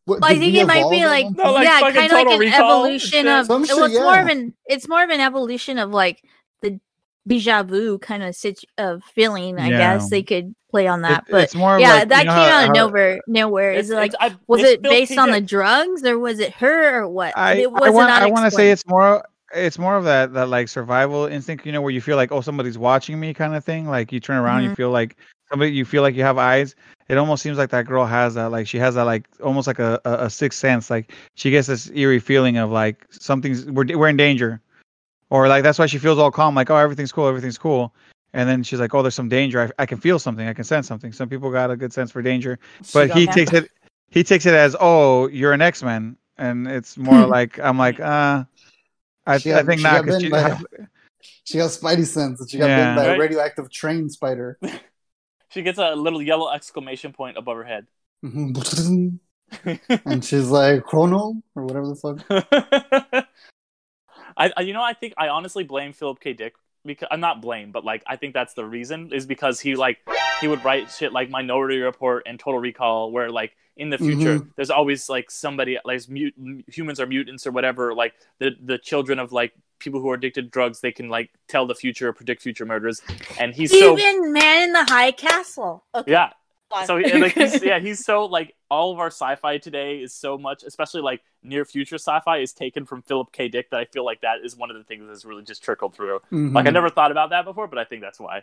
what, Well, I think it might be like, No, like yeah, kind of like an Recall evolution shit. of. Some shit, well, it's more of an it's more of an evolution of like the déjà vu kind of situ- of feeling. I Yeah. guess they could play on that, It- but it's more yeah, like, that you know came out of how- nowhere. Nowhere is it like I- was it based K. on the drugs or was it her or what? I, it wasn't want not I want to say it's more it's more of that that like survival instinct, you know, where you feel like oh somebody's watching me kind of thing. Like you turn around, you Mhm. feel like somebody, you feel like you have eyes. It almost seems like that girl has that, like she has that, like almost like a, a, a sixth sense. Like she gets this eerie feeling of like something's we're we're in danger, or like that's why she feels all calm, like oh everything's cool, everything's cool. And then she's like, "Oh, there's some danger. I, I can feel something. I can sense something." Some people got a good sense for danger, but he got- takes it he takes it as oh you're an x-men and it's more like i'm like uh i, She I got- think she not got 'cause bitten she- by- She got spidey sense and she got Yeah. bitten by a radioactive train spider. She gets a little yellow exclamation point above her head. and she's like Chrono or whatever the fuck. I, you know, I think I honestly blame Philip K. Dick because I'm not blame, but like I think that's the reason is because he like he would write shit like Minority Report and Total Recall, where like in the future Mhm. there's always like somebody like mut- humans are mutants or whatever, like the the children of like people who are addicted to drugs, they can like tell the future or predict future murders, and he's so Even Man in the High Castle. Okay. yeah. So like he's, yeah, he's so like all of our sci-fi today is so much, especially like near future sci-fi, is taken from Philip K. Dick. That I feel like that is one of the things that's really just trickled through. Mhm. Like I never thought about that before, but I think that's why.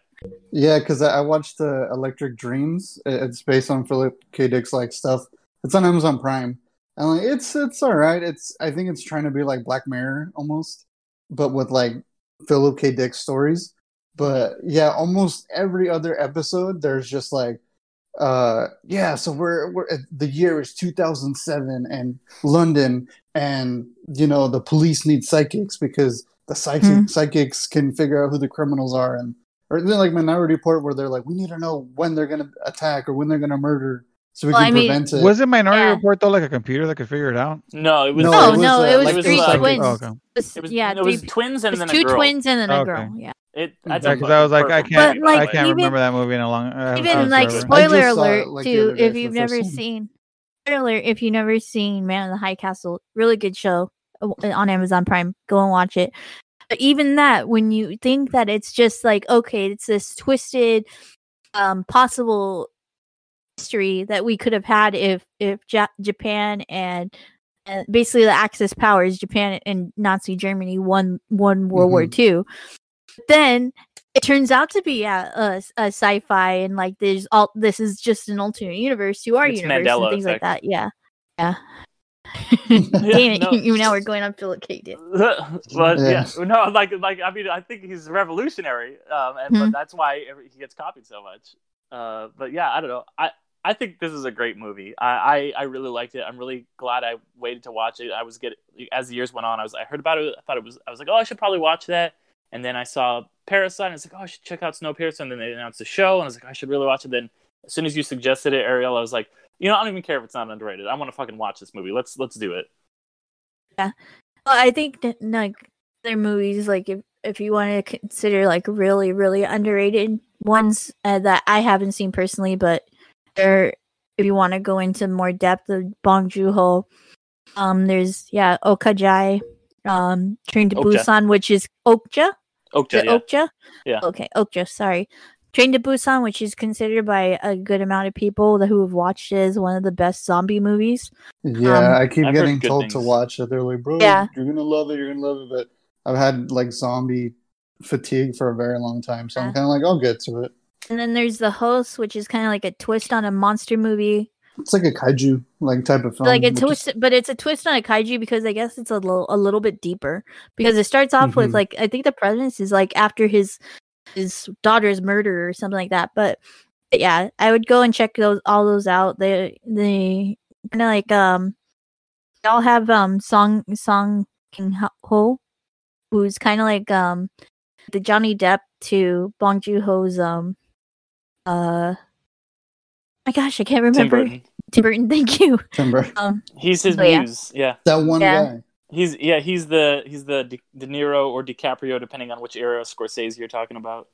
Yeah, because I I watched uh, Electric Dreams. It's based on Philip K. Dick's like stuff. It's on Amazon Prime, and like it's it's all right. It's I think it's trying to be like Black Mirror almost, but with like Philip K. Dick stories. But yeah, almost every other episode, there's just like, uh, yeah. So we're we're the year is 2007 and London, and you know the police need psychics because the psychic Hmm. psychics can figure out who the criminals are and or then like Minority Report where they're like, we need to know when they're gonna attack or when they're gonna murder, so we Well, can I mean- prevent it. was it minority Yeah. report though like a computer that could figure it out No, it was No, No, it was, no, uh, it was like three the psychic- twins. oh, okay. It was- it was, yeah, it was three, twins it and was then two girl. twins and then a Okay. girl. Yeah. It, that's yeah a because i was like i can't But, like, i can't even- remember that movie in a long I Even seen like forever. spoiler I just saw it, alert like, too if you've never seen spoiler alert if you've never seen Man in the High Castle, really good show uh, on Amazon Prime. Go and watch it. But even that, when you think that it's just like okay, it's this twisted, um, possible history that we could have had if if ja- Japan and and basically the Axis powers, Japan and Nazi Germany won won World War Mhm. Two. Then it turns out to be a, a, a sci-fi and like there's all this is just an alternate universe to our It's universe Mandela and things like that. Yeah, yeah. Damn it, no. you now we're going on Philip K. Dick. but Yeah. yeah. no, like like I mean, I think he's revolutionary, um, and Hmm. but that's why he gets copied so much. Uh, but yeah, I don't know. I I think this is a great movie. I, I I really liked it. I'm really glad I waited to watch it. I was getting as the years went on. I was I heard about it. I thought it was. I was like, oh, I should probably watch that. And then I saw Parasite. And I was like, oh, I should check out Snowpiercer. And then they announced the show, and I was like, I should really watch it. Then as soon as you suggested it, Ariel, I was like, You know, I don't even care if it's not underrated. I want to fucking watch this movie. Let's let's do it. Well, I think that like their movies, like if if you want to consider like really really underrated ones uh, that I haven't seen personally, but they're if you want to go into more depth of Bong Joon Ho, um, there's yeah Okajai, um, Train to Okja. Busan, which is Okja, Okja, the yeah. Okja, Yeah. okay, Okja, sorry. Train to Busan, which is considered by a good amount of people that who have watched it as one of the best zombie movies. Yeah, Um, I keep I've getting good told to watch it. They're like, bro, Yeah. you're gonna love it. You're gonna love it. But I've had like zombie fatigue for a very long time, so I'm kind of like, I'll get to it. And then there's the host, which is kind of like a twist on a monster movie. It's like a kaiju like type of film. like a which is- twist, but it's a twist on a kaiju because I guess it's a little a little bit deeper because it starts off with Mhm. like I think the premise is like after his his daughter's murder or something like that. But yeah, I would go and check those all those out. They they kind of like um they all have um Song Song Kang Ho, who's kind of like um the Johnny Depp to Bong Joon Ho's um uh. My gosh, I can't Tim remember. Burton. Tim Burton, thank you. Timber. Um, He's his So, yeah. muse. Yeah. That one Yeah. guy. He's yeah, he's the he's the De, De Niro or DiCaprio, depending on which era of Scorsese you're talking about.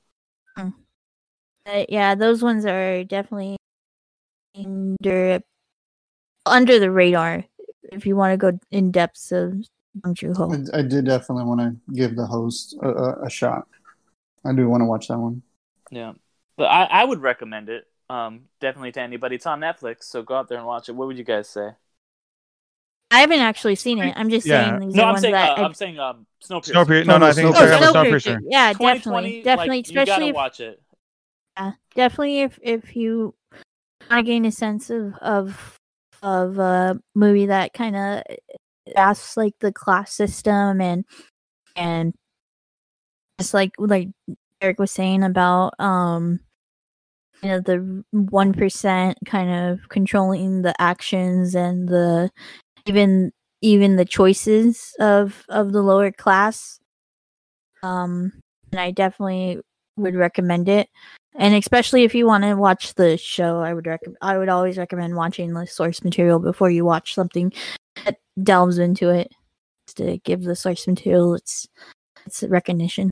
uh, yeah, those ones are definitely under under the radar. If you want to go in depths of Bong Joon Ho, I, I did definitely want to give the host a, a, a shot. I do want to watch that one. Yeah, but I, I would recommend it. Um, definitely to anybody. It's on Netflix, so go out there and watch it. What would you guys say? I haven't actually seen it. I'm just Yeah. saying these No, are I'm ones saying that uh, I, I'm saying um Snowpiercer. Snowpiercer. No, no, I think Oh, check out Snowpiercer. Snowpiercer. Yeah, 2020, definitely, definitely, like, you gotta especially if, watch it. yeah, definitely if if you want to gain a sense of of of a movie that kind of asks like the class system and and just like like Eric was saying about um you know the one percent kind of controlling the actions and the even even the choices of of the lower class. Um and I definitely would recommend it. And especially if you want to watch the show i would recommend i would always recommend watching the source material before you watch something that delves into it to give the source material its its recognition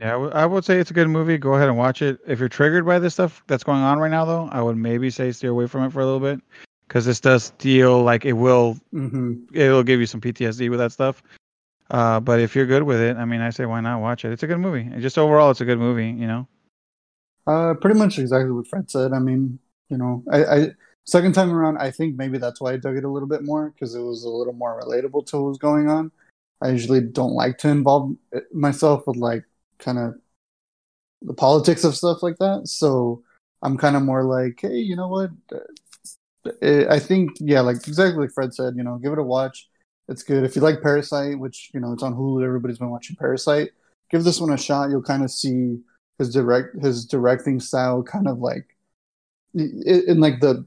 Yeah, I w- I would say it's a good movie. Go ahead and watch it. If you're triggered by this stuff that's going on right now, though, I would maybe say steer away from it for a little bit because this does feel like it will hmm it'll give you some PTSD with that stuff. Uh, but if you're good with it, I mean, I say why not watch it? It's a good movie. And just overall, it's a good movie. You know. Uh, pretty much exactly what Fred said. I mean, you know, I, I second time around, I think maybe that's why I dug it a little bit more because it was a little more relatable to what was going on. I usually don't like to involve uh, myself with like kind of the politics of stuff like that. So I'm kind of more like, hey, you know what? Uh, I think yeah, like exactly like Fred said. You know, give it a watch. It's good. If you like Parasite, which you know it's on Hulu, everybody's been watching Parasite. Give this one a shot. You'll kind of see his direct his directing style kind of like in, like the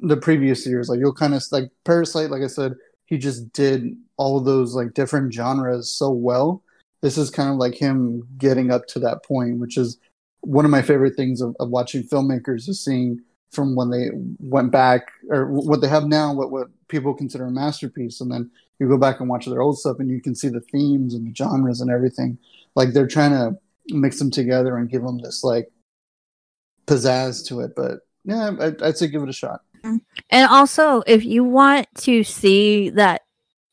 the previous years like you'll kind of like parasite like i said he just did all those like different genres so well this is kind of like him getting up to that point which is one of my favorite things of, of watching filmmakers is seeing from when they went back or what they have now what what people consider a masterpiece and then you go back and watch their old stuff and you can see the themes and the genres and everything like they're trying to mix them together and give them this like pizzazz to it. But yeah, I'd, I'd say give it a shot. And also, if you want to see that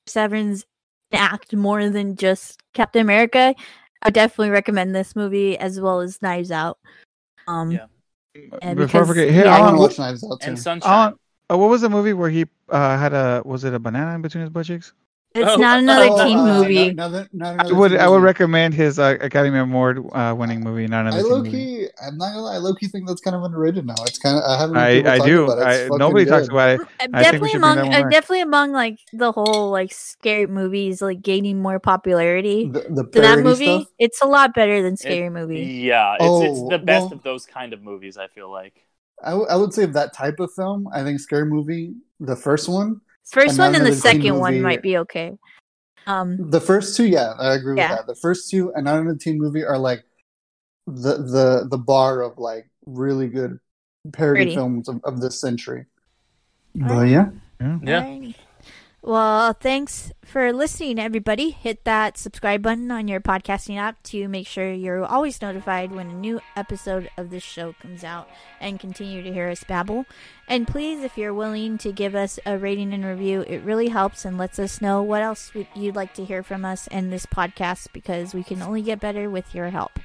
Chris Evans act more than just Captain America, I definitely recommend this movie as well as Knives Out. Um, Yeah. and Before I because- forget, here, yeah, I want to watch Knives Out too. And Sunshine. Uh, what was the movie where he uh, had a was it a banana in between his butt cheeks? It's Oh, not another oh, teen uh, movie. Not, not, not I another would teen I would movie. recommend his uh, Academy Award uh, winning movie, not I another teen low movie. key, I'm not gonna lie. I low key think that's kind of underrated now. It's kind of I haven't. I I do. it. I, fucking nobody talks about it. I think definitely among uh, definitely among like the whole like scary movies like gaining more popularity. The, the To that movie, stuff. it's a lot better than Scary Movie. Yeah, it's, it's Oh, the best well- of those kind of movies. I feel like. I, w- I would say that type of film, I think Scary Movie, the first one, First one and the another teen second one movie. might be okay. Um, the first two, yeah, I agree Yeah. with that. The first two, and not in a teen movie, are like the the the bar of like really good parody Pretty. films of, of this century. Alright. But yeah, Yeah. Alrighty. Well, thanks for listening, everybody. Hit that subscribe button on your podcasting app to make sure you're always notified when a new episode of this show comes out and continue to hear us babble. And please, if you're willing to give us a rating and review, it really helps and lets us know what else you'd like to hear from us in this podcast because we can only get better with your help.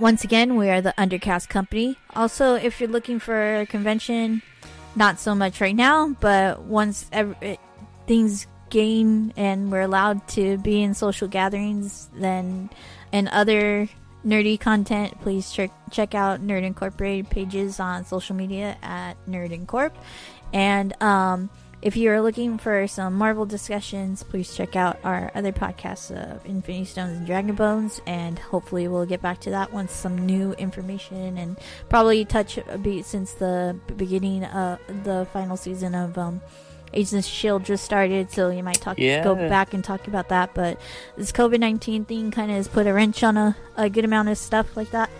Once again, we are the Undercast Company. Also, if you're looking for a convention, not so much right now, but once every things gain and we're allowed to be in social gatherings, then and other nerdy content, please check check out Nerd Incorporated pages on social media at Nerd Incorp. And um, if you're looking for some Marvel discussions, please check out our other podcasts of Infinity Stones and Dragon Bones, and hopefully we'll get back to that once some new information and probably touch a bit since the beginning of the final season of um, Agents of Shield just started, so you might talk go back and talk about that. But this COVID nineteen thing kind of has put a wrench on a, a good amount of stuff like that.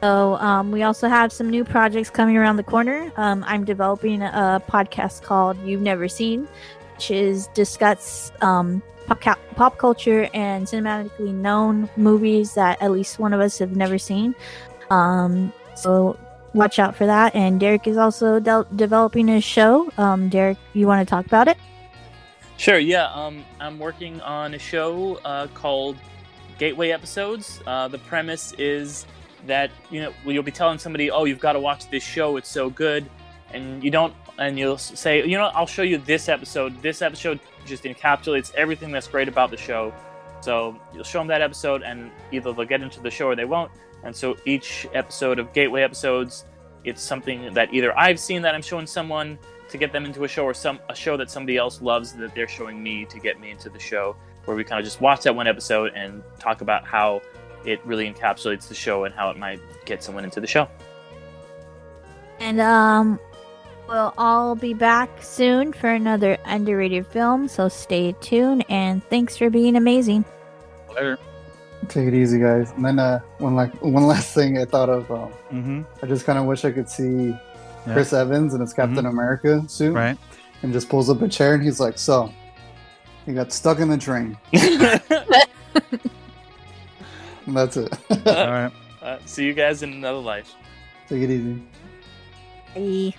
So um, we also have some new projects coming around the corner. Um, I'm developing a podcast called You've Never Seen, which is discuss um, pop, ca- pop culture and cinematically known movies that at least one of us have never seen. Um, so watch out for that. And Derek is also de- developing a show. Um, Derek, you want to talk about it? Sure. Yeah. Um, I'm working on a show uh, called Gateway Episodes. Uh, the premise is that you know you'll be telling somebody, "Oh, you've got to watch this show. It's so good," and you don't, and you'll say, "You know, I'll show you this episode. This episode just encapsulates everything that's great about the show." So you'll show them that episode, and either they'll get into the show or they won't. And so each episode of Gateway Episodes, it's something that either I've seen that I'm showing someone to get them into a show, or some a show that somebody else loves that they're showing me to get me into the show. Where we kind of just watch that one episode and talk about how it really encapsulates the show and how it might get someone into the show. And um, we'll all be back soon for another underrated film. So stay tuned. And thanks for being amazing. Later. Take it easy, guys. And then uh, one like one last thing I thought of. Um, Mm-hmm. I just kind of wish I could see Yeah. Mm-hmm. Chris Evans in his Captain America suit, Right. and just pulls up a chair and he's like, "So, he got stuck in the train." And that's it. All right. Uh, see you guys in another life. Take it easy. Bye.